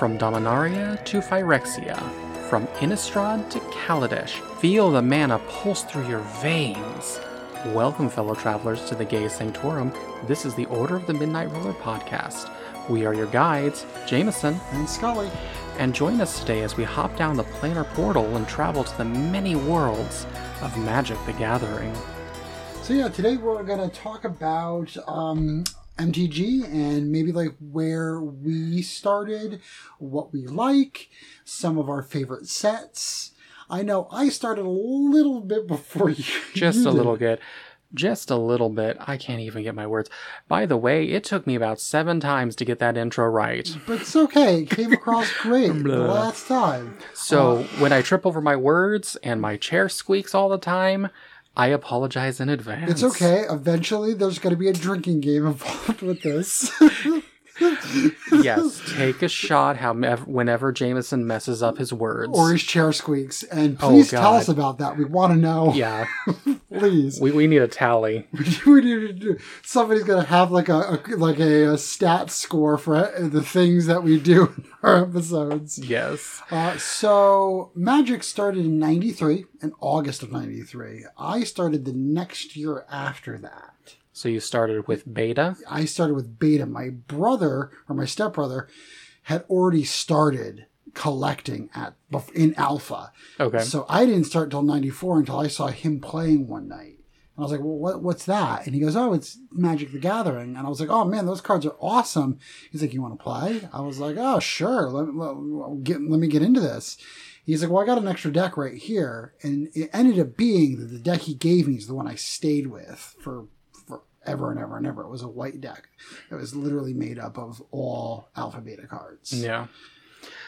From Dominaria to Phyrexia, from Innistrad to Kaladesh, feel the mana pulse through your veins. Welcome, fellow travelers, to the Gay Sanctorum. This is the Order of the Midnight Ruler podcast. We are your guides, Jameson, and Scully. and join us today as we hop down the planar portal and travel to the many worlds of Magic the Gathering. So yeah, today we're gonna talk about um, MTG and maybe like where we started, what we like, some of our favorite sets. I know I started a little bit before you. Just a little bit. Just a little bit. I can't even get my words. By the way, it took me about seven times to get that intro right. but it's okay. It came across great the last time. So when I trip over my words and my chair squeaks all the time, I apologize in advance. It's okay. Eventually, there's going to be a drinking game involved with this. yes, take a shot however, whenever Jameson messes up his words. or his chair squeaks. And Oh, please tell us about that. We want to know. yeah, Please. we, we need a tally. we need to do, somebody's gonna have like a, a like a, a stat score for the things that we do in our episodes. Yes. Uh, so Magic started in '93, in August of '93. I started the next year after that. So you started with beta. I started with Beta. My brother or my stepbrother had already started collecting at in Alpha. Okay. So I didn't start until '94 until I saw him playing one night. And I was like, well, what, what's that? And he goes, oh, it's Magic the Gathering. And I was like, oh, man, those cards are awesome. He's like, you want to play? I was like, oh, sure. Let, let, get, let me get into this. He's like, well, I got an extra deck right here. And it ended up being that the deck he gave me is the one I stayed with for forever and ever and ever. It was a white deck. It was literally made up of all alpha beta cards. Yeah.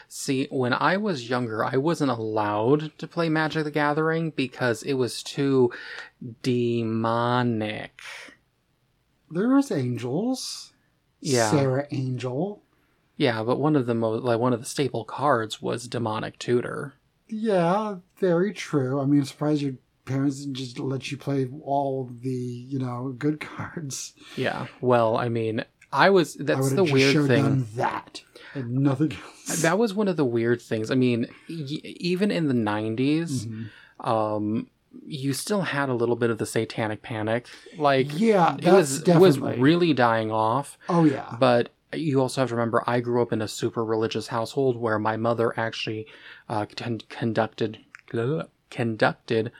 See, when I was younger, I wasn't allowed to play Magic the Gathering because it was too demonic. There was angels. Yeah. Serra Angel. Yeah, but one of the most like one of the staple cards was Demonic Tutor. Yeah, very true. I mean, I'm surprised your parents didn't just let you play all the, you know, good cards. Yeah. Well, I mean, I was that's would the weird thing. that and nothing else. That was one of the weird things. I mean, y- even in the 90s, Mhm. um you still had a little bit of the satanic panic. Like Yeah, it was it was definitely- really dying off. Oh yeah. But you also have to remember, I grew up in a super religious household where my mother actually uh, con- conducted conducted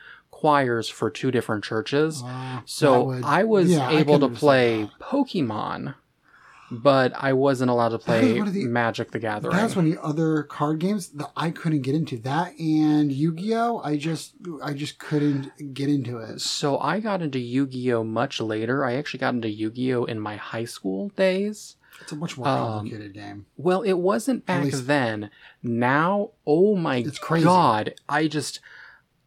choirs for two different churches. Uh, so would- I was yeah, able can to play Pokemon, but I wasn't allowed to play was one of the- Magic the Gathering. That's one of the other card games that I couldn't get into. That and Yu-Gi-Oh! I just I just couldn't get into it. so I got into Yu-Gi-Oh much later. I actually got into Yu-Gi-Oh in my high school days. It's a much more Um, complicated game. Well, it wasn't back least- then. Now, oh my It's crazy. god! I just,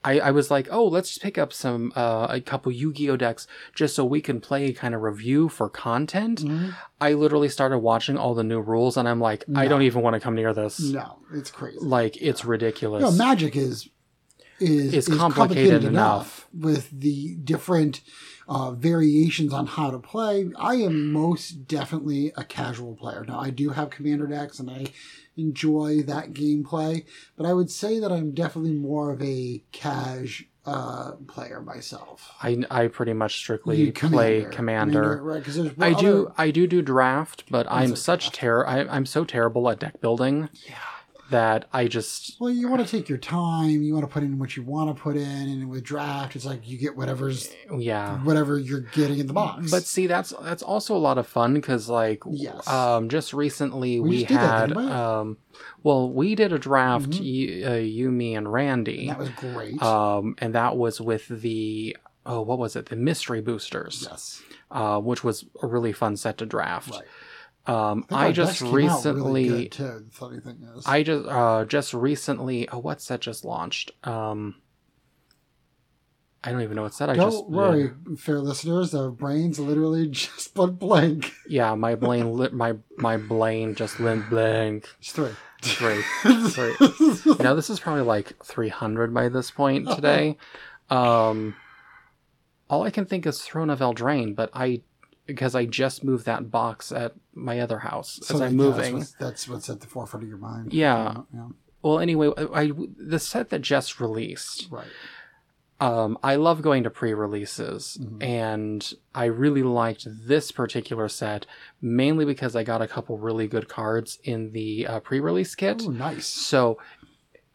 I, I was like, oh, let's just pick up some, uh, a couple Yu-Gi-Oh decks just so we can play kind of review for content. Mhm. I literally started watching all the new rules, and I'm like, I don't even want to come near this. No, it's crazy. Like, it's ridiculous. No, magic is is, is complicated enough with the different uh, variations on how to play. I am most definitely a casual player. Now I do have commander decks and I enjoy that gameplay, but I would say that I'm definitely more of a cash uh, player myself. I, I pretty much strictly You- play Commander. right? Because there's I do other- I do do draft, but I'm such terror. I, I'm so terrible at deck building Yeah. That I just Well, you want to take your time. You want to put in what you want to put in, and with draft, it's like you get whatever's yeah. whatever you're getting in the box. But see, that's that's also a lot of fun because, like, Yes. um, just recently We we, just did that, had, didn't um, well, we did a draft, Mhm. you, uh, you, me, and Randy, that was great. um, and that was with the oh, what was it? The mystery boosters, yes. uh, which was a really fun set to draft. Right. Um, think I just decks came out really recently, good, too. Funny thing is, I just uh, just recently, oh, what's that just launched? Um, I don't even know what's that. I don't just worry, fair listeners. Our brains literally just went blank. Yeah, my brain lit my my brain just went blank. It's three. Three. Three. Now this is probably like 300 by this point today. Um, all I can think is Throne of Eldraine, but I because I just moved that box at my other house as I'm moving. That's what's, that's what's at the forefront of your mind. Yeah. yeah. Well, anyway, I the set that just released. Right. Um, I love going to pre-releases, Mm-hmm. and I really liked this particular set mainly because I got a couple really good cards in the uh, pre-release kit. Oh, nice. So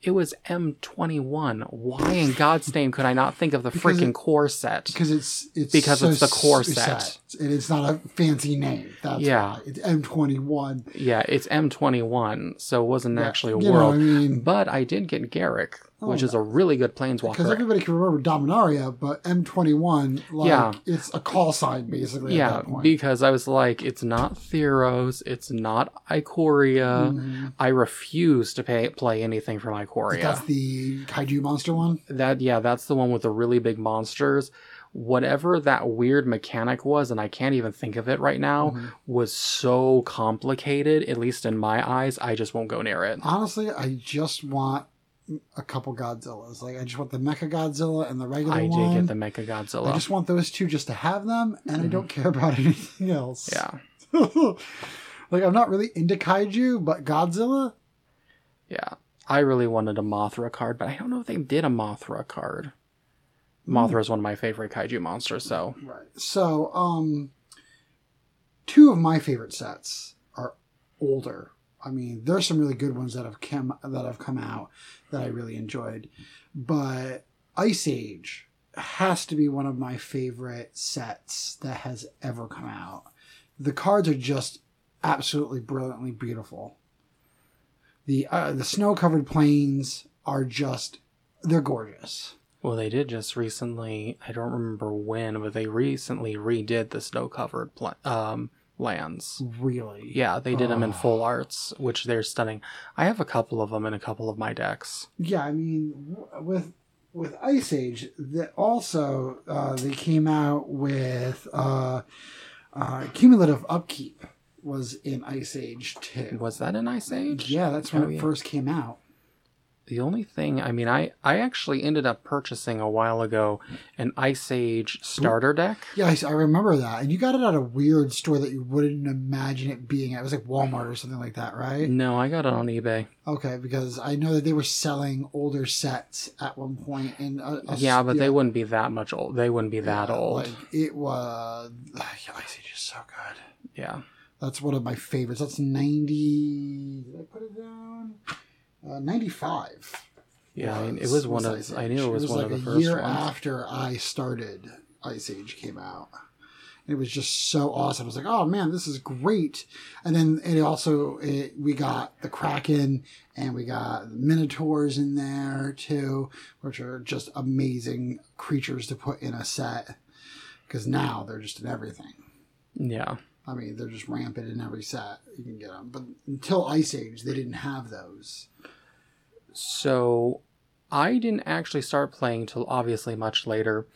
it was M21. Why in God's name could I not think of the freaking it- core set? Because it's it's Because so it's the core set. And it's not a fancy name. That's Yeah. why it's M twenty one. Yeah, it's M21, so it wasn't actually a You world. I mean, But I did get Garruk, which Oh, is a really good planeswalker. because everybody can remember Dominaria, but M twenty one, like Yeah. it's a call sign basically. Yeah, at that point. because I was like, it's not Theros, it's not Ikoria. Mhm. I refuse to pay, play anything from Ikoria. That's the kaiju monster one. that yeah, that's the one with the really big monsters. Whatever that weird mechanic was, and I can't even think of it right now, Mm-hmm. was so complicated. At least in my eyes, I just won't go near it. Honestly, I just want a couple Godzillas. Like I just want the Mecha Godzilla and the regular I one. did get the Mecha Godzilla. I just want those two just to have them, and I don't care about anything else. yeah, like I'm not really into kaiju, but Godzilla. yeah. I really wanted a Mothra card, but I don't know if they did a Mothra card. Mothra is one of my favorite kaiju monsters, so Right. So, um, two of my favorite sets are older. I mean, there's some really good ones that have come that have come out that I really enjoyed, but Ice Age has to be one of my favorite sets that has ever come out. The cards are just absolutely brilliantly beautiful. The uh, the snow covered plains are just they're gorgeous. Well, they did just recently. I don't remember when, but they recently redid the snow-covered pla- um, lands. Really, Yeah, they did them in full arts, which they're stunning. I have a couple of them in a couple of my decks. Yeah, I mean, with with Ice Age, that also uh, they came out with uh, uh, cumulative upkeep was in Ice Age too. Was that an Ice Age? Yeah, that's when Oh, it yeah. first came out. The only thing, I mean, I I actually ended up purchasing a while ago an Ice Age starter deck. Yeah, I, I remember that, and you got it at a weird store that you wouldn't imagine it being at. It was like Walmart or something like that, right? No, I got it on eBay. Okay, because I know that they were selling older sets at one point, and a- a- Yeah, but they wouldn't be that much old. They wouldn't be that yeah, old. Like, it was yeah, Ice Age is so good. yeah. That's one of my favorites. That's 90. Did I put it down? Uh, 95. Yeah, I mean, it was one of. Ice I knew it was, one like of the a first year ones. after I started, Ice Age came out. And It was just so awesome. I was like, oh man, this is great. And then it also, it, we got the Kraken and we got the Minotaurs in there too, which are just amazing creatures to put in a set. Because now they're just in everything. Yeah. I mean, they're just rampant in every set. You can get them. But until Ice Age, they didn't have those. So I didn't actually start playing till obviously much later.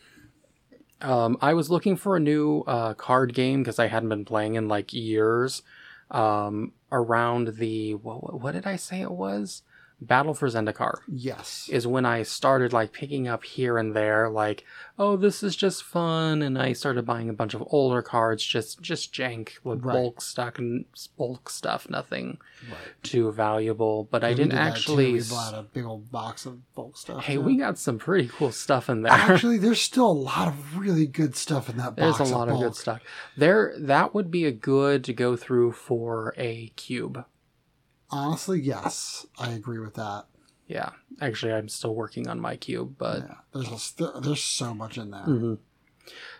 Um, I was looking for a new uh, card game because I hadn't been playing in like years. Um, around the what, what did I say it was? Battle for Zendikar Yes. is when I started like picking up here and there, like, oh, this is just fun, and I started buying a bunch of older cards, just just jank with Right. bulk stock and bulk stuff, nothing Right. too valuable. But I didn't did actually. We bought a big old box of bulk stuff. Hey, we got some pretty cool stuff in there. Actually, there's still a lot of really good stuff in that box. There's a lot of bulk. good stuff. There that would be a good to go through for a cube. Honestly, yes, I agree with that. Yeah. Actually I'm still working on my cube, but yeah, there's a, st- there's so much in there. Mhm.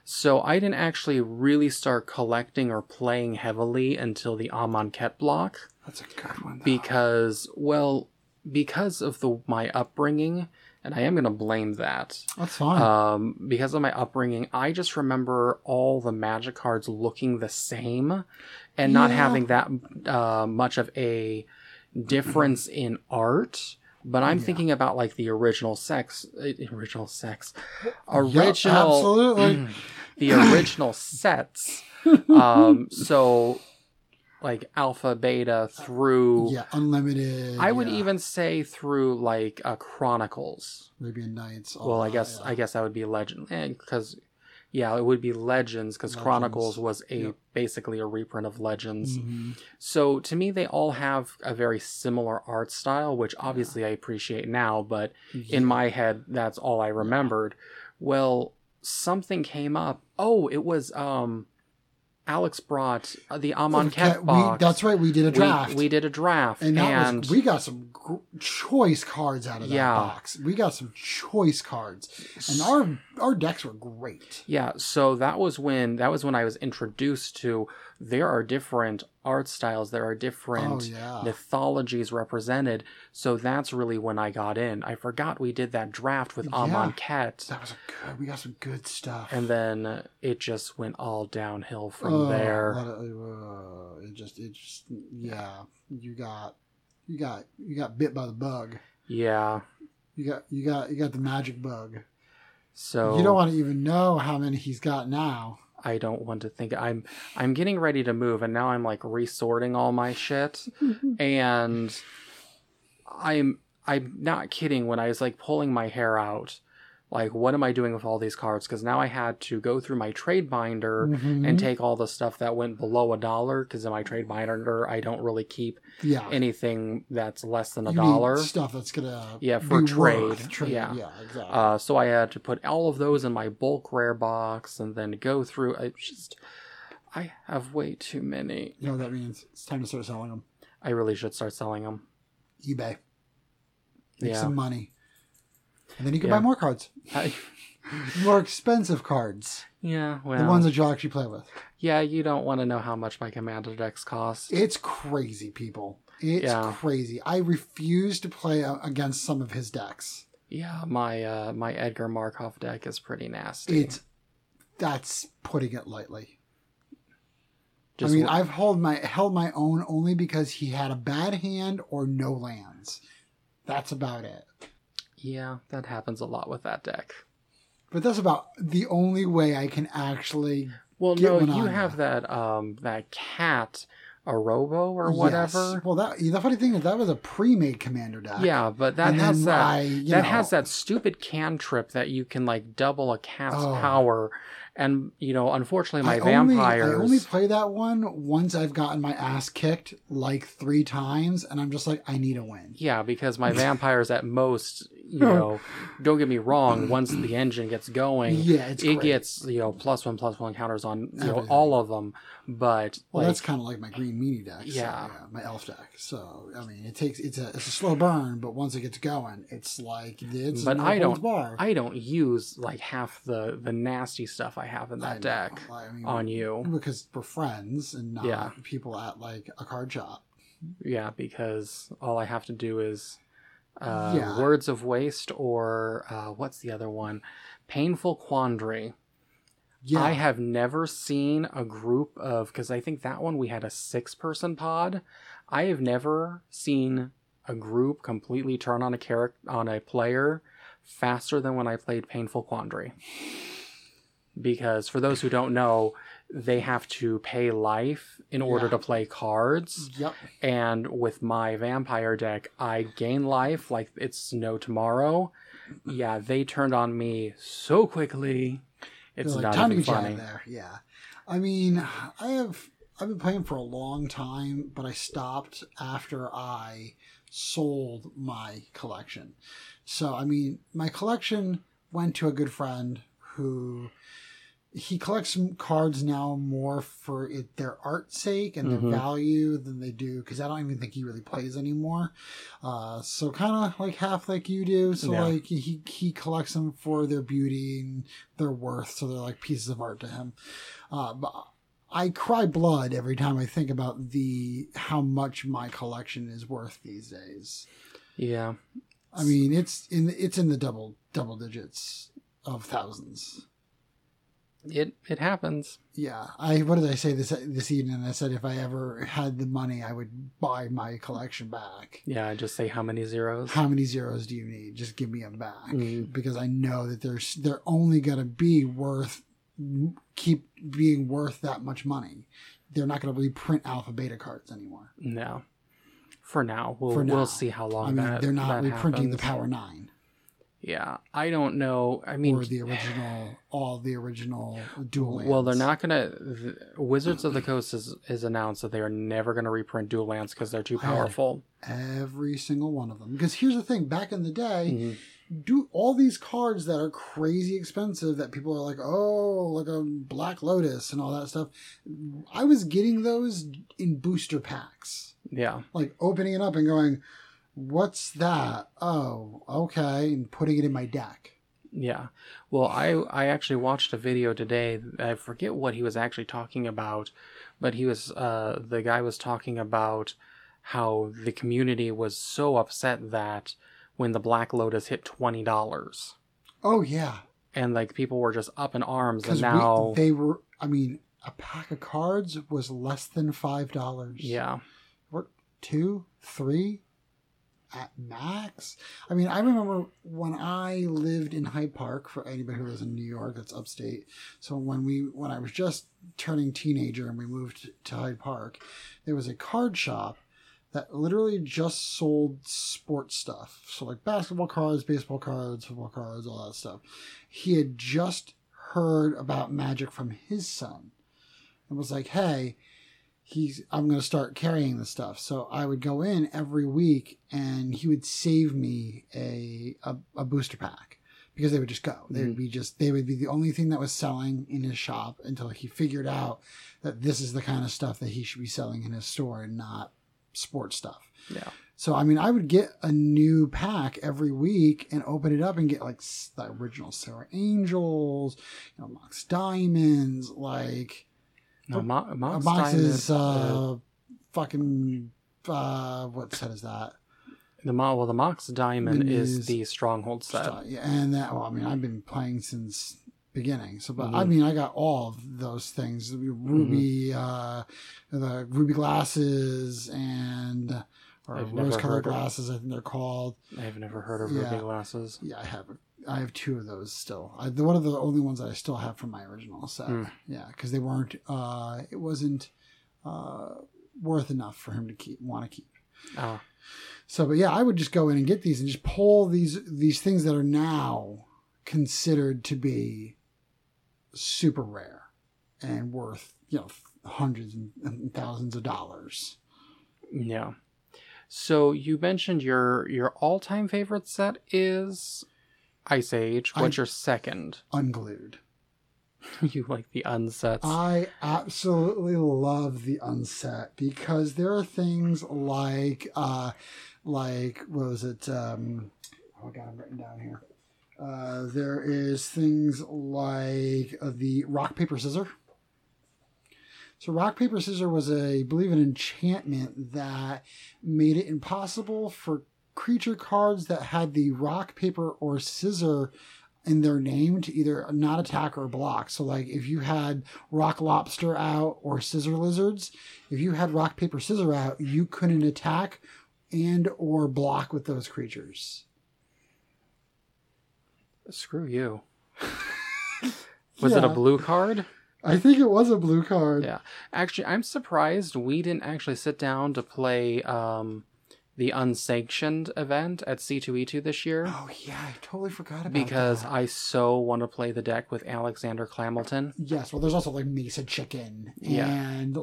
So I didn't actually really start collecting or playing heavily until the Amonkhet block That's a good one. Though. because well because of the my upbringing and I am going to blame that. That's fine. um, because of my upbringing, I just remember all the magic cards looking the same and not having that uh, much of a difference in art. But I'm Yeah. thinking about like the original sex, uh, original sex, original, absolutely. the original sets. Um, so like alpha, beta through. yeah, unlimited. I would yeah. even say through like uh, Chronicles. Arabian Nights. all Well, I guess yeah. I guess that would be legend because Yeah, it would be Legends because Chronicles was a Yep. basically a reprint of Legends. Mhm. So to me, they all have a very similar art style, which obviously I appreciate now, but in my head, that's all I remembered. Well, something came up. Oh, it was um, Alex brought uh, the Amon Okay, Ket we- box. that's right. We did a draft. We, did a draft, and and, was, we got some gr- choice cards out of that Yeah. box. We got some choice cards, and our our decks were great. Yeah, so that was when that was when I was introduced to there are different art styles, there are different Oh, yeah. mythologies represented. So that's really when I got in. I forgot we did that draft with Amon Ket, That was a good. We got some good stuff. and then it just went all downhill from Oh, there. it, uh, it just, it just, yeah. You got, you got, you got bit by the bug. Yeah. You got, you got, you got the magic bug. So You don't want to even know how many he's got now. I don't want to think I'm I'm getting ready to move and now I'm like resorting all my shit. And I'm I'm not kidding when I was like pulling my hair out like what am I doing with all these cards because now I had to go through my trade binder Mhm. and take all the stuff that went below a dollar because in my trade binder I don't really keep Yeah, anything that's less than a dollar stuff that's gonna Yeah, for be trade. trade. Yeah. yeah, exactly. uh, so I had to put all of those in my bulk rare box and then go through. It's just, I have way too many. you know what that means? It's time to start selling them. I really should start selling them. eBay. Make Yeah. some money. And then you can Yeah. buy more cards. I, More expensive cards. yeah, well, the ones that you'll actually play with. yeah, you don't want to know how much my commander decks cost. It's crazy, people. It's Yeah. crazy. I refuse to play against some of his decks. yeah, my uh, my Edgar Markov deck is pretty nasty. It's that's putting it lightly. just I mean, I've held my held my own only because he had a bad hand or no lands. That's about it. Yeah, that happens a lot with that deck. But that's about the only way I can actually Well, no, you have ya. that um that cat, Arahbo or Yes. whatever. Well, that the funny thing is that was a pre-made commander deck. Yeah, but that And has that I, that know- has that stupid cantrip that you can like double a cat's Oh. power, and you know, unfortunately, my I only, vampires. I only play that one once I've gotten my ass kicked like three times, and I'm just like, I need a win. yeah, because my vampires at most, you know, don't get me wrong. Once the engine gets going, Yeah, it great. gets you know plus one plus one counters on you know all of them. But Well, like, that's kind of like my green meanie deck. so, Yeah. my elf deck. So I mean, it takes it's a it's a slow burn, but once it gets going, it's like it's but I don't. bar. I don't use like half the the nasty stuff I have in that deck I mean, on you. because we're friends and not Yeah. people at like a card shop. Yeah, because all I have to do is uh, Yeah. Words of Waste or uh, what's the other one? Painful Quandary. Yeah, I have never seen a group of because I think that one we had a six person pod. I have never seen a group completely turn on a character on a player faster than when I played Painful Quandary. Because for those who don't know, they have to pay life in order Yeah. to play cards. Yep. And with my vampire deck, I gain life like it's no tomorrow. Yeah, they turned on me so quickly. It's They're like, not even get you out funny. there. Yeah. I mean, I have I've been playing for a long time, but I stopped after I sold my collection. So I mean, my collection went to a good friend who he collects cards now more for it, their art sake and their value than they do because I don't even think he really plays anymore. Uh, so kind of like half like you do. So Yeah. like he he collects them for their beauty and their worth. So they're like pieces of art to him. Uh, but I cry blood every time I think about the how much my collection is worth these days. Yeah. I mean, it's in it's in the double double digits of thousands. It it happens. Yeah, I what did I say this this evening? I said if I ever had the money, I would buy my collection back. Yeah, just say how many zeros. How many zeros do you need? Just give me them back Mm. because I know that there's they're only gonna be worth keep being worth that much money. They're not gonna reprint alpha beta cards anymore. No. For now, we'll For now. we'll see how long I mean, that they're not reprinting the. Power Nine. Yeah, I don't know. I mean, or the original, all the original dual lands. well, they're not gonna. Wizards of the Coast has, has announced that they are never gonna reprint dual lands because they're too powerful. every single one of them. Because here's the thing: back in the day, Mhm. do all these cards that are crazy expensive that people are like, oh, like a Black Lotus and all that stuff. I was getting those in booster packs, Yeah, like opening it up and going, "What's that? Oh, okay," and putting it in my deck. yeah. Well, I I actually watched a video today. I forget what he was actually talking about, but he was uh the guy was talking about how the community was so upset that when the Black Lotus hit twenty dollars. Oh yeah, and like people were just up in arms and now they were. I mean, a pack of cards was less than five dollars. yeah what two, three at max. I mean, I remember when I lived in Hyde Park. For anybody who lives in New York, that's upstate. So when we when I was just turning teenager and we moved to Hyde Park, there was a card shop that literally just sold sports stuff. So like basketball cards, baseball cards, football cards, all that stuff. He had just heard about Magic from his son and was like, "Hey, he's I'm going to start carrying the stuff." So I would go in every week and he would save me a a, a booster pack because they would just go. They would mm-hmm. be just they would be the only thing that was selling in his shop until he figured out that this is the kind of stuff that he should be selling in his store and not sports stuff. yeah So I mean, I would get a new pack every week and open it up and get like the original Serra Angels, you know, Mox Diamonds, like no Mo- a Mox box Diamond, is uh, fucking uh, what set is that? the Mo- well the Mox Diamond is is- the Stronghold set Uh, yeah, and that. Well, I mean, I've been playing since beginning. So, but I Mhm. mean, I got all of those things: the ruby, Mm-hmm. uh, the ruby glasses, and or I've rose-colored heard of- glasses. I think they're called. I've never heard of Yeah. ruby glasses Yeah, I have. I have two of those still. I, the one of the only ones that I still have from my original set. Hmm. Yeah, because they weren't. Uh, it wasn't uh, worth enough for him to keep want to keep. oh So, but yeah, I would just go in and get these and just pull these these things that are now considered to be super rare and worth you know hundreds and, and thousands of dollars. yeah so you mentioned your your all-time favorite set is Ice Age what's I- your second Unglued. you like the unsets I absolutely love the unset because there are things like uh like what was it um oh god I'm written down here. Uh there is things like uh, the rock paper scissor. So rock paper scissor was a I believe an enchantment that made it impossible for creature cards that had the rock paper or scissor in their name to either not attack or block. So, like if you had Rock Lobster out or Scissor Lizards, if you had Rock Paper Scissor out, you couldn't attack and or block with those creatures. screw you was it a blue card I think it was a blue card. Yeah. Actually, I'm surprised we didn't actually sit down to play um, the unsanctioned event at C2E2 this year Oh yeah, I totally forgot about because that. I so want to play the deck with Alexander Clamilton. Yes, well, there's also like Mesa Chicken, Yeah. and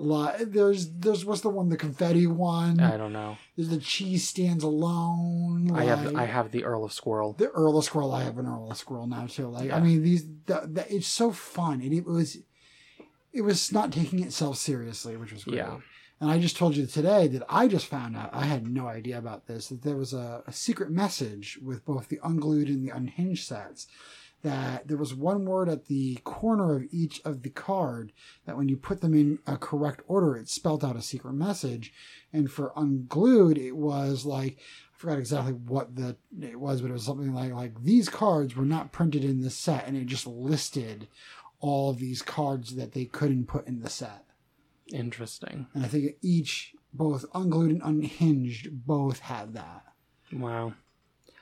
there's there's what's the one, the confetti one. I don't know. There's the cheese stands alone. I have I have the Earl of Squirrel. the Earl of Squirrel. I have an Earl of Squirrel now too. Like I mean, these the, the, it's so fun, and it was it was not taking itself seriously, which was great. Yeah. And I just told you today that I just found out. I had no idea about this. That there was a, a secret message with both the unglued and the unhinged sets. That there was one word at the corner of each of the card that when you put them in a correct order, it spelled out a secret message. And for unglued, it was like I forgot exactly what the it was, but it was something like like these cards were not printed in this set, and it just listed all of these cards that they couldn't put in the set. Interesting. And I think each, both unglued and unhinged, both had that. Wow.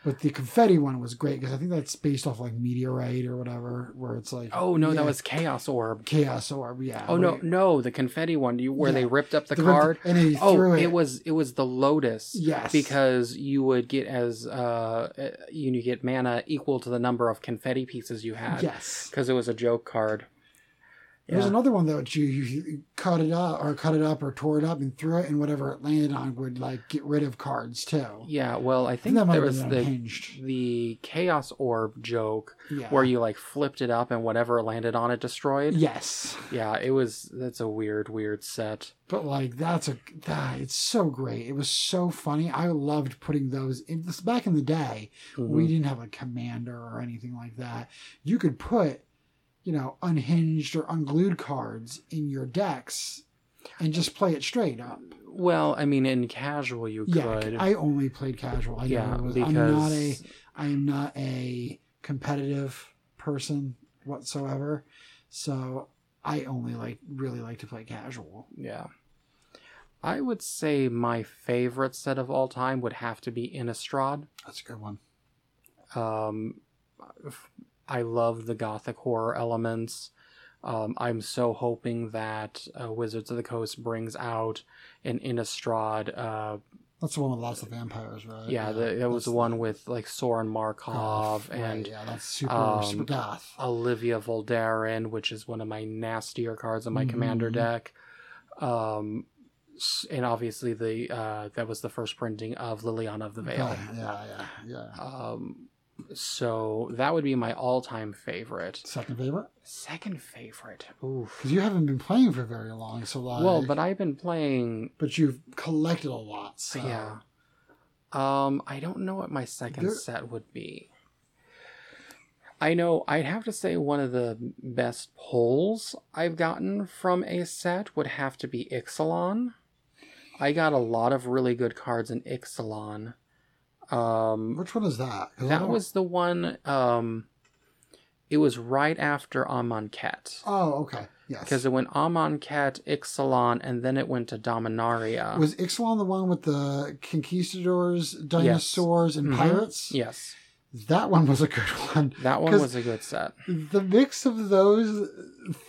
But the confetti one was great because I think that's based off like meteorite or whatever, where it's like Oh no, yeah, that was Chaos Orb. chaos orb. Yeah. Oh no, where- no, the confetti one, you where they ripped up the card. and Oh, threw it. it. was it was the Lotus. yes Because you would get as uh uh, you you get mana equal to the number of confetti pieces you had. yes. Because it was a joke card. There's Yeah. another one that you, you, cut it up or cut it up or tore it up and threw it, and whatever it landed on would like get rid of cards too. Yeah, well, I I think that there was the unhinged. the Chaos Orb joke Yeah. where you like flipped it up and whatever landed on it destroyed. Yes. Yeah, it was. That's a weird, weird set. But like that's a that it's so great. It was so funny. I loved putting those in this back in the day. We Mhm. didn't have a commander or anything like that. You could put, you know, unhinged or unglued cards in your decks and just play it straight up. Well, I mean, in casual you Yeah, could. I only played casual. I yeah, was, because... I'm not a I am not a competitive person whatsoever. So I only like really like to play casual. yeah. I would say my favorite set of all time would have to be Innistrad. That's a good one. Um, I love the gothic horror elements. Um, I'm so hoping that uh, Wizards of the Coast brings out an Innistrad. Uh, That's the one with lots of vampires, right? yeah, the, that was the one with like Sorin Markov and yeah, that's super um, super goth. Olivia Voldaren, which is one of my nastier cards in my commander Mhm. deck. Um, and obviously the uh, that was the first printing of Liliana of the Veil. Okay, Yeah, yeah, yeah. Um, so that would be my all-time favorite. Second favorite Second favorite. Oof. because you haven't been playing for very long, so like. Well, but I've been playing. but you've collected a lot, so Yeah. Um, I don't know what my second There- set would be. I know I'd have to say one of the best pulls I've gotten from a set would have to be Ixalan. I got a lot of really good cards in Ixalan. Um, Which one is that? That was the one. Um, it was right after Amon Amonkhet. Oh, okay. Yes. Because it went Amon Amonkhet, Ixalan, and then it went to Dominaria. was Ixalan the one with the conquistadors, dinosaurs, and Mhm. pirates? yes, That one was a good one. that one was a good set. The mix of those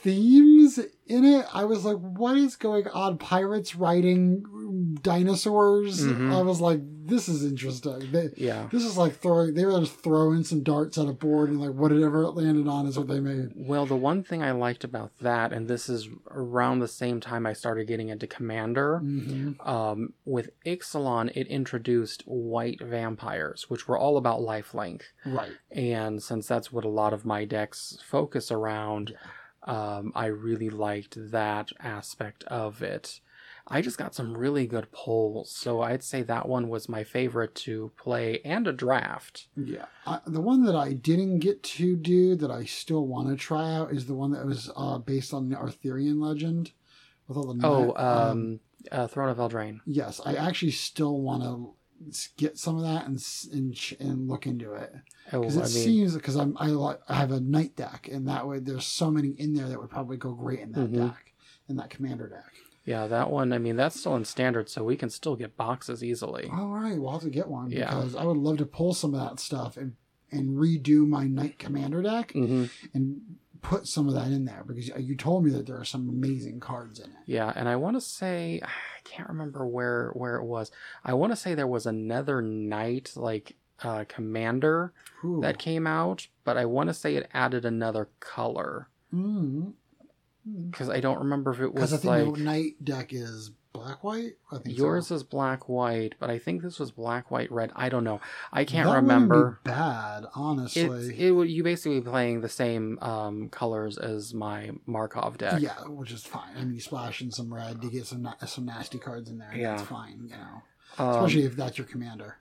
themes in it, I was like, what is going on? Pirates riding dinosaurs? Mhm. I was like, this is interesting. They, Yeah. this is like throwing, they were just throwing some darts at a board and like whatever it landed on is what they made. Well, the one thing I liked about that, and this is around the same time I started getting into Commander, hmm um, with Ixalan, it introduced white vampires, which were all about lifelink. Right. And since that's what a lot of my decks focus around, um, I really liked that aspect of it. I just got some really good pulls, so I'd say that one was my favorite to play and a draft. Yeah. I, the one that I didn't get to do that I still want to try out is the one that was uh, based on the Arthurian legend with all the Oh, knight- um, uh, Throne of Eldraine. yes, I actually still want to get some of that and and, and look into it Oh, because it I mean, seems because I'm I, I have a knight deck and that way there's so many in there that would probably go great in that Mhm. deck in that commander deck. yeah, that one. I mean, that's still in standard, so we can still get boxes easily. All right, we'll have to get one Yeah. because I would love to pull some of that stuff and and redo my knight commander deck hmm and put some of that in there because you told me that there are some amazing cards in it. Yeah, and I want to say I can't remember where where it was. I want to say there was another knight like uh, commander Ooh. that came out, but I want to say it added another color Mm. because I don't remember if it Because I was think like the knight deck is black white. I think yours so. is black white, but I think this was black white red. I don't know. I can't That remember. bad, honestly. It's it you basically playing the same um, colors as my Markov deck. Yeah, which is fine. I mean, you splash in some red to get some some nasty cards in there. Yeah. that's fine. You know, Um, especially if that's your commander.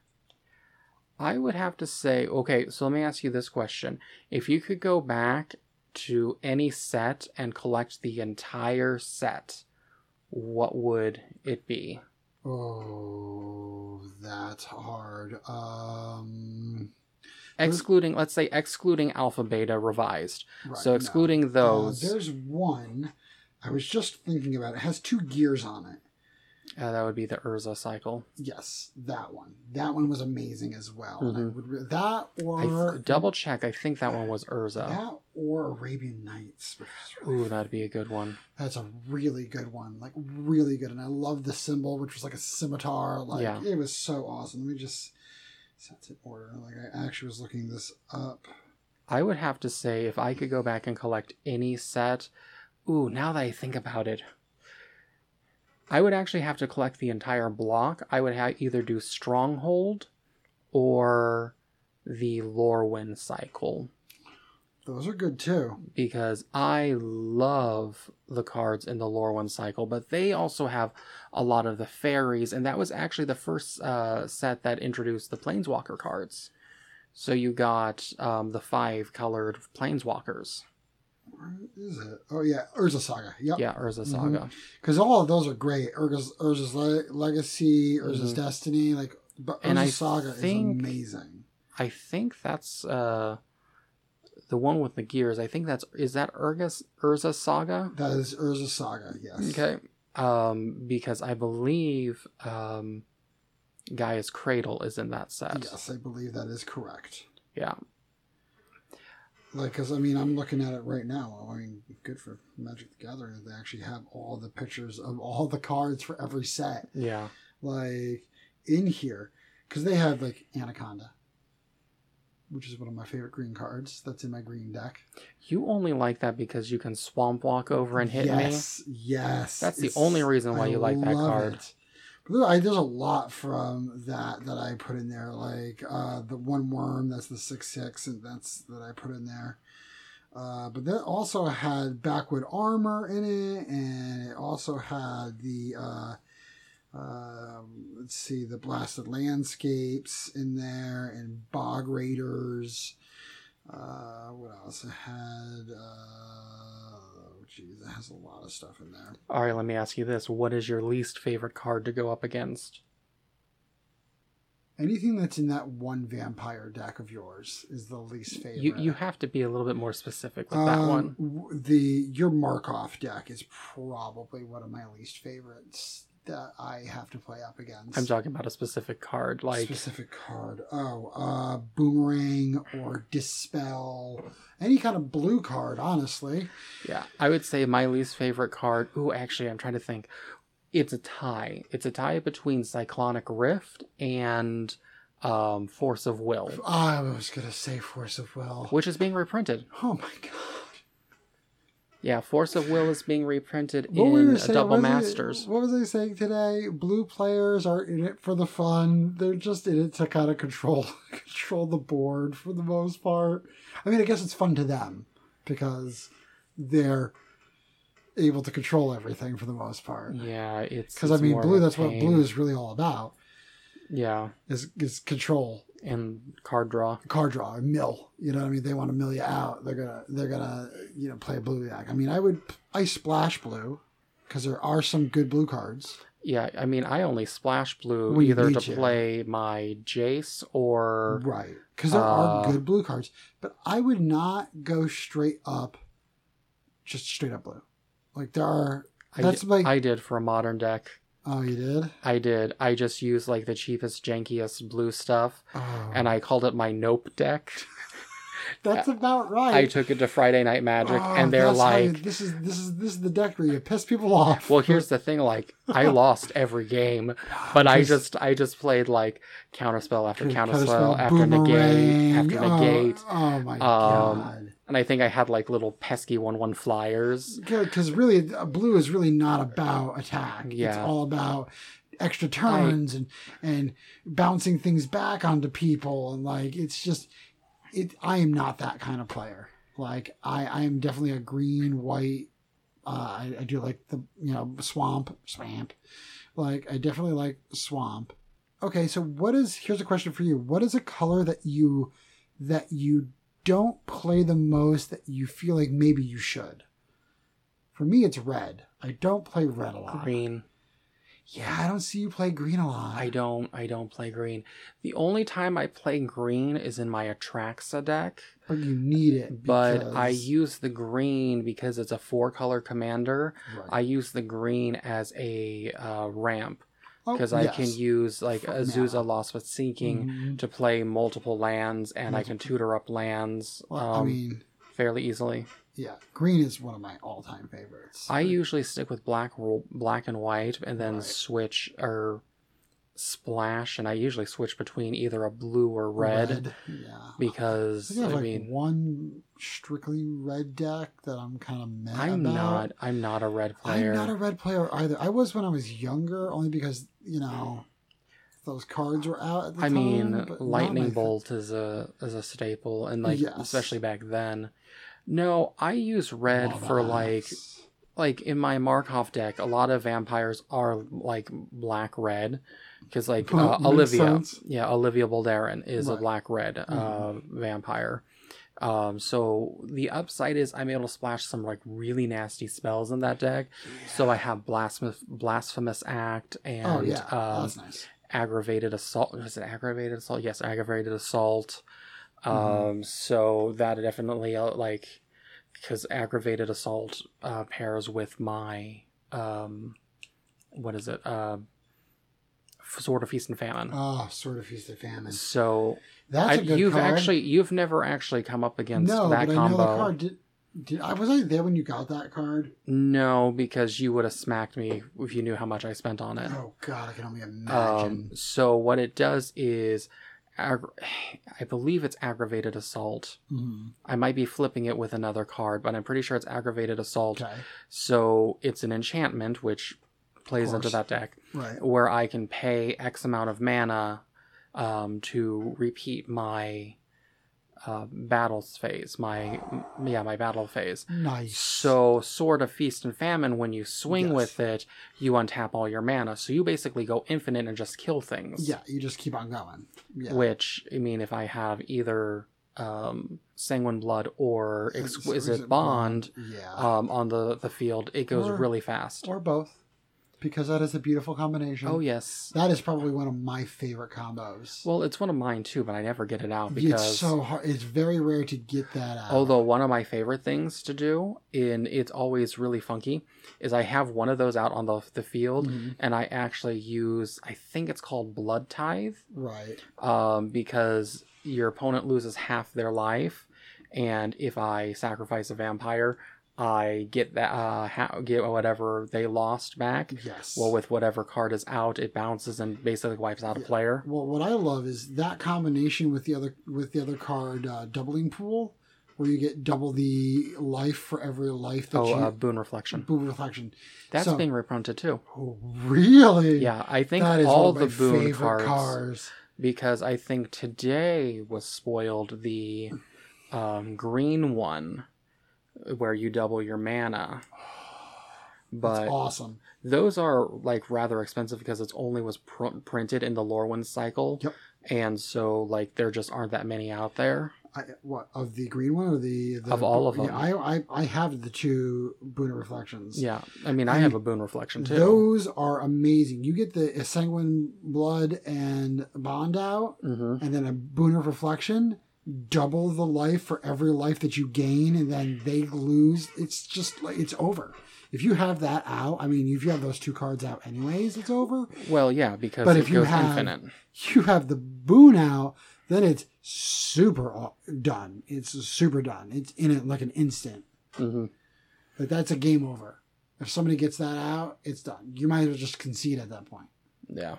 I would have to say, okay, so let me ask you this question. If you could go back to any set and collect the entire set, what would it be? Oh, that's hard. Um, Excluding, let's say, excluding Alpha Beta revised. right, so no. excluding Uh, those. there's one. I was just thinking about. It. it has two gears on it. Uh, that would be the Urza cycle. Yes, that one. That one was amazing as well. I Mhm. would re- that I or th- double check. I think that one was Urza. that or Arabian Nights. Really Ooh, that'd be a good one. That's a really good one. Like really good. And I love the symbol, which was like a scimitar. Like Yeah. it was so awesome. Let me just set in order. Like I actually was looking this up. I would have to say if I could go back and collect any set. Ooh, now that I think about it, I would actually have to collect the entire block. I would ha- either do Stronghold or the Lorwyn cycle Those are good too. because I love the cards in the Lorwyn cycle, but they also have a lot of the fairies, and that was actually the first uh, set that introduced the Planeswalker cards. So you got um, the five colored Planeswalkers. Where is it? Oh yeah, Urza Saga. Yep. Yeah, Urza Saga. Because all of those are great. Urza's, Urza's Le- Legacy, Urza's Mhm. Destiny, like but And Urza I Saga think- is amazing. I think that's uh, the one with the gears. I think that's is that Urgus Urza Saga. That is Urza Saga. Yes. Okay. Um, because I believe um, Gaea's Cradle is in that set. Yes, I believe that is correct. Yeah. Like, because I mean, I'm looking at it right now. I mean, good for Magic the Gathering they actually have all the pictures of all the cards for every set, Yeah. like in here, because they have like Anaconda, which is one of my favorite green cards. That's in my green deck. You only like that because you can swamp walk over and hit me. yes, Yes, That's the only reason why I you like that card. it. But I, there's a lot from that that I put in there, like uh, the one worm. That's the six six, and that's that I put in there. Uh, but that also had Blanchwood Armor in it, and it also had the uh, um, let's see, the blasted landscapes in there, and bog raiders. Uh, what else? It had. Uh, oh, geez, it has a lot of stuff in there. All right, let me ask you this: What is your least favorite card to go up against? Anything that's in that one vampire deck of yours is the least favorite. You you have to be a little bit more specific with that Um, one. The your Markov deck is probably one of my least favorites that I have to play up against. I'm talking about a specific card, like specific card. Oh, uh, boomerang or dispel, any kind of blue card. Honestly, yeah. I would say my least favorite card. Ooh, actually, I'm trying to think. It's a tie. It's a tie between Cyclonic Rift and um, Force of Will, I was gonna say Force of Will. which is being reprinted. Oh my god! Yeah, Force of Will is being reprinted What in a saying? Double What Masters. what was I saying today? Blue players are in it for the fun. They're just in it to kind of control control the board for the most part. I mean, I guess it's fun to them because they're able to control everything for the most part. Yeah, it's Because I mean, blue. That's what blue is really all about. Yeah, Is is control, and card draw. card draw, mill. You know what I mean? They want to mill you out. They're gonna they're gonna you know play a blue deck. I mean, I would I splash blue because there are some good blue cards. Yeah, I mean, I only splash blue you either to to. play my Jace or Right. Because there are Uh, good blue cards. But I would not go straight up, just straight up blue. Like there are. That's di- like. I did for a modern deck. Oh, you did? I did. I just used like the cheapest, jankiest blue stuff, Oh. and I called it my Nope deck. That's about right. I took it to Friday Night Magic, Oh, and they're how you- like, this is this is this is the deck where you piss people off. "Well, here's the thing. Like, I lost every game, but I just, I just played like counterspell after Counterspell, counterspell after negate boomerang. after Oh, negate, Oh, my Um, god. And I think I had like little pesky one-one flyers. Because really, uh, blue is really not about attack. Yeah. It's all about extra turns and and bouncing things back onto people and like it's just it. I am not that kind of player. Like I, I am definitely a green white. Uh, I, I do like the you know swamp swamp. Like I definitely like swamp. Okay, so what is here's a question for you. What is a color that you that you don't play the most that you feel like maybe you should? For me, it's red. I don't play red a lot. Green. Yeah, I don't see you play green a lot. I don't I don't play green. The only time I play green is in my Atraxa deck, but you need it. but I use the green because it's a four color commander. Right. I use the green as a uh, ramp Oh, because I can use like For Azusa. Lost with Seeking Mhm. to play multiple lands, and I can tutor up lands Well, um, I mean, fairly easily. yeah, green is one of my all-time favorites. I usually stick with black, black and white, and then Right. switch or splash, and I usually switch between either a blue or red, Yeah. Because I I like mean one strictly red deck that I'm kind of mad I'm about. not I'm not a red player. I'm not a red player either. I was when I was younger, only because you know those cards were out at the I time. mean, lightning bolt is a is a staple, and like Yes. especially back then. No, I use red Love for like like in my Markov deck. A lot of vampires are like black red because like uh, Olivia, sense. yeah, Olivia Voldaren is a black red uh, Mhm. vampire. Um, so the upside is I'm able to splash some like really nasty spells in that deck. So I have blasphemous blasphemous act and Oh yeah, um, that's nice. aggravated assault. Was it aggravated assault? Yes, aggravated assault. Um, Mhm. so that definitely uh, like because aggravated assault uh, pairs with my um, what is it? Uh, Sword of Feast and Famine. Oh, sword of feast and famine. so That's I, a good you've card. actually you've never actually come up against no, that but combo. I know the card. Did, did I was I there when you got that card? No, because you would have smacked me if you knew how much I spent on it. Oh God, I can only imagine. Um, so what it does is, aggra- I believe it's aggravated assault. Mhm. I might be flipping it with another card, but I'm pretty sure it's aggravated assault. Okay, So it's an enchantment which plays into that deck, right. where I can pay X amount of mana um, to repeat my uh, battles phase. My yeah, my battle phase. Nice. So, Sword of Feast and Famine, when you swing Yes. with it, you untap all your mana. So you basically go infinite and just kill things. yeah, you just keep on going. Yeah. Which, I mean, if I have either um, Sanguine Blood or Exquisite Exquisite Bond Yeah. um, on the, the field, it goes Or- really fast. or both, because that is a beautiful combination. oh, yes. That is probably one of my favorite combos. Well, it's one of mine too, but I never get it out because. it's so hard. It's very rare to get that out. Although one of my favorite things to do, and it's always really funky, is I have one of those out on the, the field, Mhm. and I actually use I think it's called Blood Tithe, right. um, because your opponent loses half their life, and if I sacrifice a vampire, I get that uh, ha- get whatever they lost back. Yes. Well, with whatever card is out, it bounces and basically wipes out a player. Well, what I love is that combination with the other with the other card uh, doubling pool, where you get double the life for every life that Oh, you. uh, boon reflection. Boon reflection. That's so- being reprinted too. Oh, really? Yeah, I think that is all the my boon cards. because I think today was spoiled the um, green one where you double your mana. But That's awesome. those are like rather expensive because it's only was pr- printed in the Lorwyn cycle. Yep. And so like there just aren't that many out there. I, what of the green one or the, the Of all of yeah, them. I, I I have the two Boon reflections. Yeah. I mean, I, I have a boon reflection too. Those are amazing. You get the sanguine blood and bond out, hmm and then a boon of reflection. Double the life for every life that you gain, and then they lose. It's just like it's over. If you have that out, I mean, if you have those two cards out, anyways, it's over. Well, yeah, because But if you have- infinite. You have the boon out, then it's super done. It's super done. It's in it like an instant. hmm Like that's a game over. If somebody gets that out, it's done. You might as well just concede at that point. Yeah.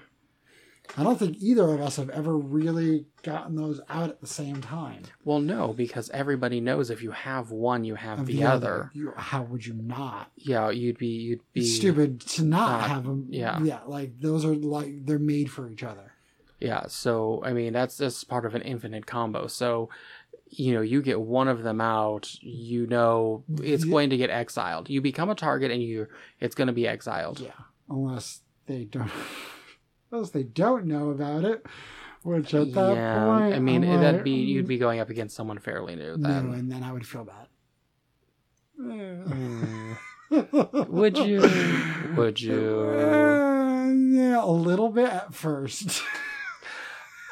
I don't think either of us have ever really gotten those out at the same time. Well, no, because everybody knows if you have one, you have Of the, other. You, how would you not? Yeah, you'd be you'd be It's stupid to not not- have them. yeah. yeah. Like those are like they're made for each other. Yeah, so I mean that's that's part of an infinite combo. So you know, you get one of them out, you know it's Yeah. going to get exiled. You become a target and you it's going to be exiled. Yeah, unless they don't, unless they don't know about it. Which at that yeah, point, I mean I'm that'd like, be you'd mm, be going up against someone fairly new no, and then I would feel bad. Mm. Would you? Would you? Uh, Yeah, a little bit at first.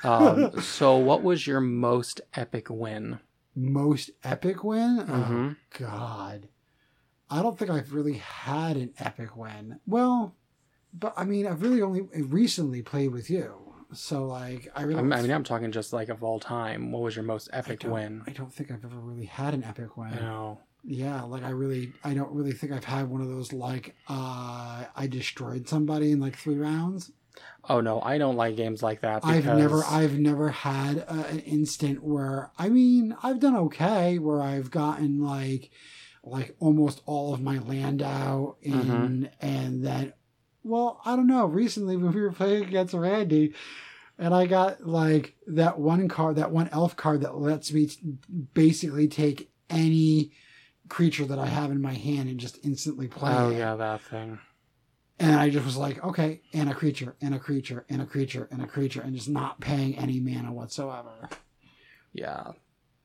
Um, so, what was your most epic win? Most epic win? Mhm. Oh, God. I don't think I've really had an epic win. Well, but I mean, I've really only recently played with you. So, like, I really. I'm- I mean, I'm talking just like of all time. What was your most epic don't- win? I don't think I've ever really had an epic win. No. Yeah, like I really, I don't really think I've had one of those like uh I destroyed somebody in like three rounds. Oh no, I don't like games like that. Because... I've never, I've never had uh, an instant where I mean I've done okay where I've gotten like, like almost all of my land out and Mm-hmm. and then, well, I don't know. Recently when we were playing against Randy. And I got like that one card, that one elf card that lets me t- basically take any creature that I have in my hand and just instantly play Oh it. yeah, that thing. And I just was like, okay, and a creature, and a creature, and a creature, and a creature, and just not paying any mana whatsoever. Yeah,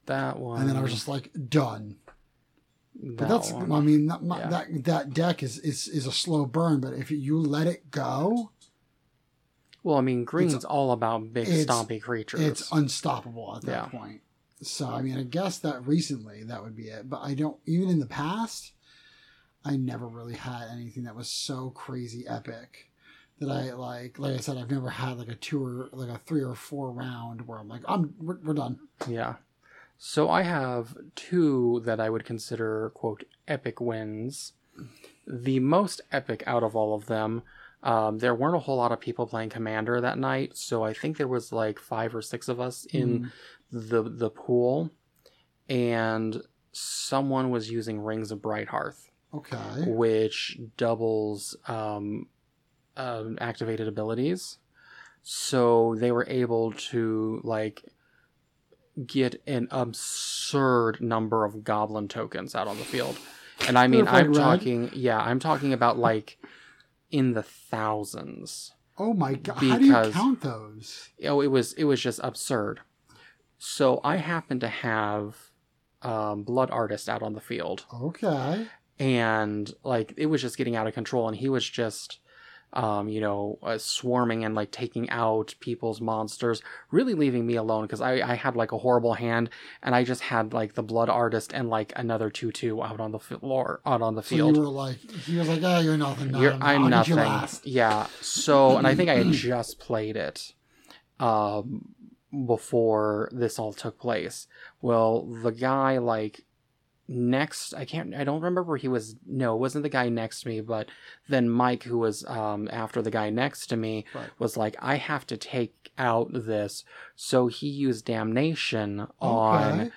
that one. And then I was just like, done. But that's, one. I mean, that, Yeah. that that deck is, is is a slow burn. But if you let it go, Well, I mean, green's all about big stompy creatures. it's unstoppable at that Yeah. point. So I mean, I guess that recently that would be it. But I don't even in the past, I never really had anything that was so crazy epic that I like. Like I said, I've never had like a two or like a three or four round where I'm like, I'm we're, we're done. Yeah. So I have two that I would consider, quote, epic wins. The most epic out of all of them, um, there weren't a whole lot of people playing Commander that night, so I think there was like five or six of us in the the pool, and someone was using Rings of Brighthearth, Okay. which doubles um, um, activated abilities. So they were able to like get an absurd number of goblin tokens out on the field. And I mean, I'm red? talking, yeah, I'm talking about like in the thousands. Oh my god! How do you count those? Oh, it was it was just absurd. So I happened to have um, Blood Artist out on the field, Okay. and like it was just getting out of control, and he was just. Um, you know, uh, swarming and like taking out people's monsters, really leaving me alone because I, I had like a horrible hand and I just had like the blood artist and like another two two out on the floor, out on the So field. you were like, he was like, "Ah, you're nothing. No, You're, I'm, I'm nothing. Yeah. So, and I think I had just played it um, before this all took place. Well, the guy like next, I can't, I don't remember where he was. No, it wasn't the guy next to me, but then Mike, who was um, after the guy next to me, Right. was like, I have to take out this. So he used damnation on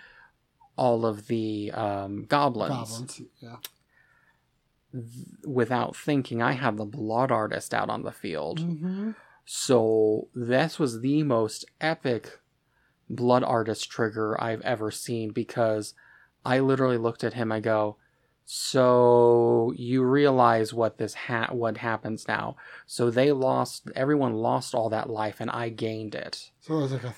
all of the um, goblins Goblins. Yeah. without thinking, I had the blood artist out on the field. Mm-hmm. So this was the most epic blood artist trigger I've ever seen because I literally looked at him. I go, "So you realize what this ha- what happens now? So they lost. Everyone lost all that life, and I gained it. So it was like a.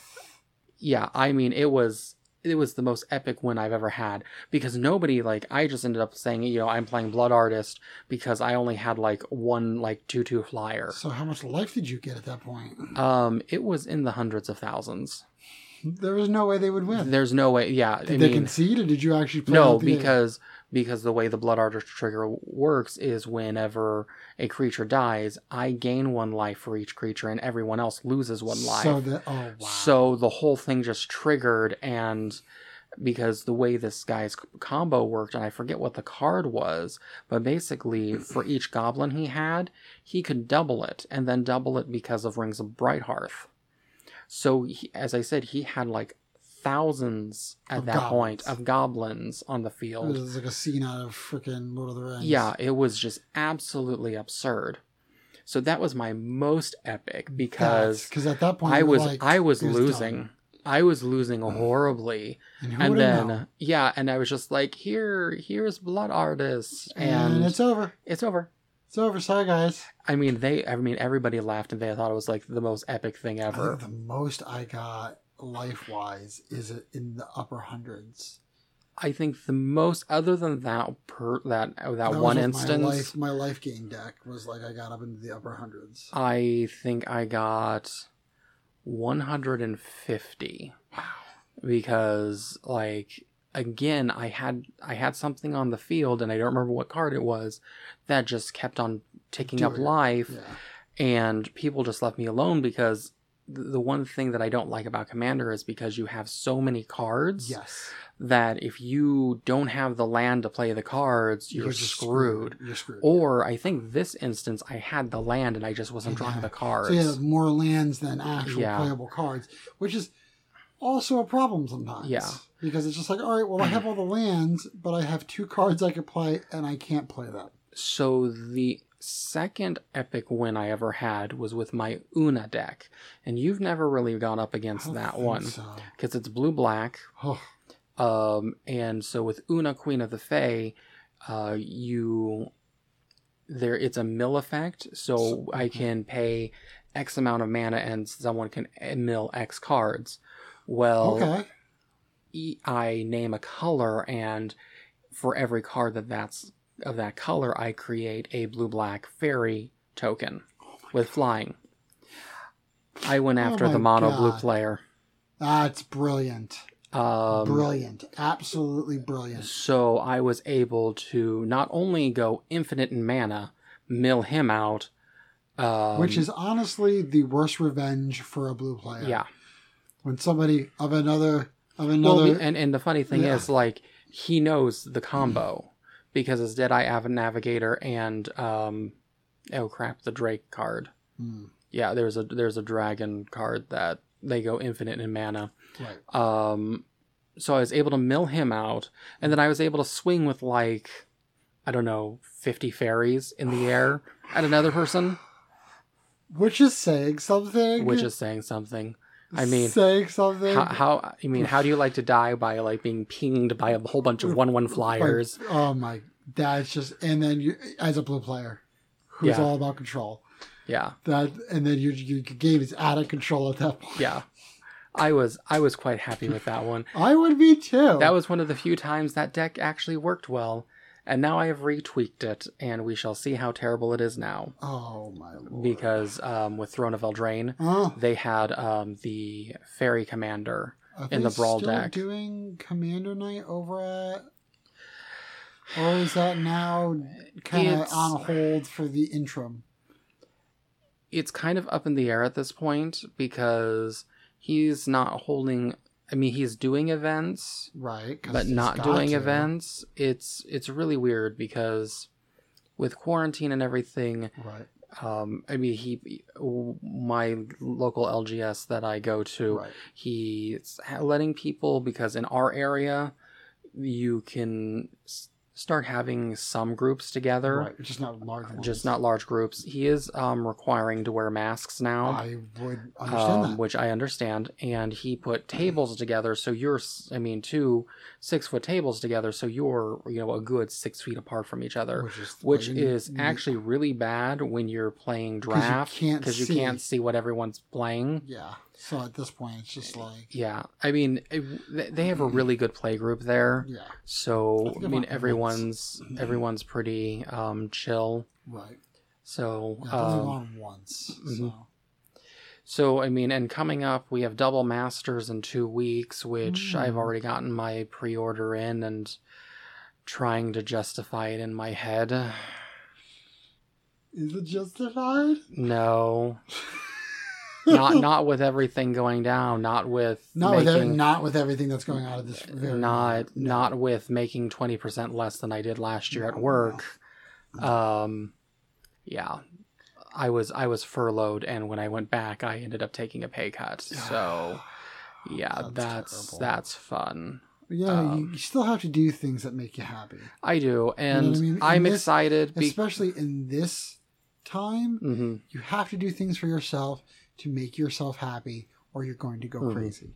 Yeah, I mean, it was." It was the most epic win I've ever had because nobody like I just ended up saying you know I'm playing Blood Artist because I only had like one like two two flyer. So how much life did you get at that point? Um, it was in the hundreds of thousands. There was no way they would win. There's no way. Yeah, Did I they mean, concede, or did you actually play? no, out the- because because the way the blood artist trigger works is whenever a creature dies, I gain one life for each creature, and everyone else loses one life. So that oh wow. So the whole thing just triggered, and because the way this guy's combo worked, and I forget what the card was, but basically for each goblin he had, he could double it, and then double it because of Rings of Brighthearth. So, he, as I said, he had like thousands at Of that point of goblins on the field. it was like a scene out of freaking Lord of the Rings. Yeah, it was just absolutely absurd. So that was my most epic because because at that point I was like, I was losing. I was losing horribly. and, and then known? yeah, and I was just like, here, here's blood artists, and, and, it's over. it's over. It's over. Sorry, guys. I mean, they, I mean, everybody laughed and they thought it was like the most epic thing I ever. think the most I got life wise is in the upper hundreds. I think the most, other than that per that that, was one with instance, My life, my life gain deck was like I got up into the upper hundreds. I think I got 150 Wow. because like again I had I had something on the field and I don't remember what card it was that just kept on taking up life Yeah. and people just left me alone because th- the one thing that I don't like about Commander is because you have so many cards Yes. that if you don't have the land to play the cards, you're, just screwed. You're screwed. Or I think this instance I had the land and I just wasn't drawing Yeah. the cards. So you have more lands than actual Yeah. playable cards, which is also a problem sometimes. Yeah. Because it's just like, all right, well, I have all the lands, but I have two cards I could play, and I can't play them. So the second epic win I ever had was with my Oona deck, and you've never really gone up against that one So. because it's blue black. Oh, Um, and so with Oona Queen of the Fae, uh, you there it's a mill effect, so I Mhm. can pay X amount of mana and someone can mill X cards. Well, okay. I name a color, and for every card that that's of that color, I create a blue black fairy token with flying. I went Oh after the my mono blue player. That's brilliant. Um, brilliant. Absolutely brilliant. so I was able to not only go infinite in mana, mill him out, um, which is honestly the worst revenge for a blue player. yeah. When somebody of another of Well, and and the funny thing Yeah. is, like, he knows the combo because his Deadeye Av- Navigator and um, oh crap, the Drake card. Hmm, Yeah, there's a there's a dragon card that they go infinite in mana. right. Um, so I was able to mill him out, and then I was able to swing with like, I don't know, fifty fairies in the air at another person, Which is saying something. which is saying something. I mean, saying something. How, how I mean, how do you like to die by like being pinged by a whole bunch of one one flyers? Like, oh my, that's just and then you as a blue player, who's Yeah. all about control. Yeah, That and then your your game is out of control at that point. yeah. I was I was quite happy with that one. I would be too. That was one of the few times that deck actually worked well, and now I have retweaked it, and we shall see how terrible it is now. oh my lord. Because um, with Throne of Eldraine, oh, they had um, the Fairy Commander. are in the Brawl still deck. doing Commander Night over at, or is that now kind of on hold for the interim? It's kind of up in the air at this point because he's not holding. I mean, he's doing events, right? but not doing to. events. It's it's really weird because with quarantine and everything, Right, um, I mean, he, my local LGS that I go to, right. he's letting people because in our area, you can start having some groups together, Right, just not large ones. just not large groups. He is um, requiring to wear masks now. I would understand Um, that. which I understand, and he put tables together. So you're, I mean, two six foot tables together. So you're, you know, a good six feet apart from each other which is, which is actually really bad when you're playing 'Cause you draft can't because you see. can't see what everyone's playing. yeah. So at this point, it's just like Yeah, I mean, it, they have a really good play group there. yeah, So I I mean, won once. everyone's everyone's pretty um, chill. right. So Yeah, I've only um, gone once. mhm. So so I mean, and coming up, we have double masters in two weeks, which I've Mm. already gotten my pre-order in and trying to justify it in my head. is it justified? No. not not with everything going down, not with Not with every, not with everything that's going on at this very not. No. not with making 20% less than I did last year at work. Um yeah. I was I was furloughed and when I went back I ended up taking a pay cut. So yeah, That's that's that's fun. Yeah, um, you, you still have to do things that make you happy, I do and I mean? I'm this- excited be- especially in this time. Mhm. You have to do things for yourself to make yourself happy, or you're going to go Mhm. crazy.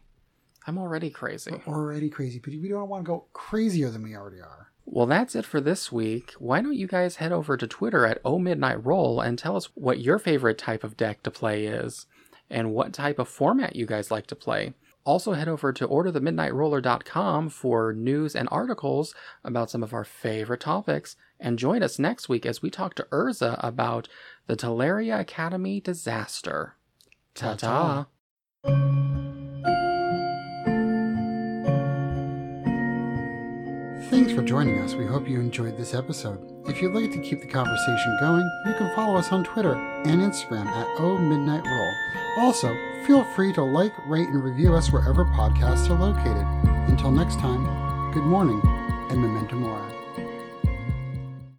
I'm already crazy. We're already crazy, but we don't want to go crazier than we already are. Well, that's it for this week. Why don't you guys head over to Twitter at O Midnight Roll and tell us what your favorite type of deck to play is and what type of format you guys like to play. Also, head over to orderthemidnightroller.com for news and articles about some of our favorite topics. And join us next week as we talk to Urza about the Tolaria Academy disaster. Ta ta. Thanks for joining us. We hope you enjoyed this episode. If you'd like to keep the conversation going, you can follow us on Twitter and Instagram at O Midnight Roll. Also, feel free to like, rate, and review us wherever podcasts are located. Until next time, good morning and memento mori.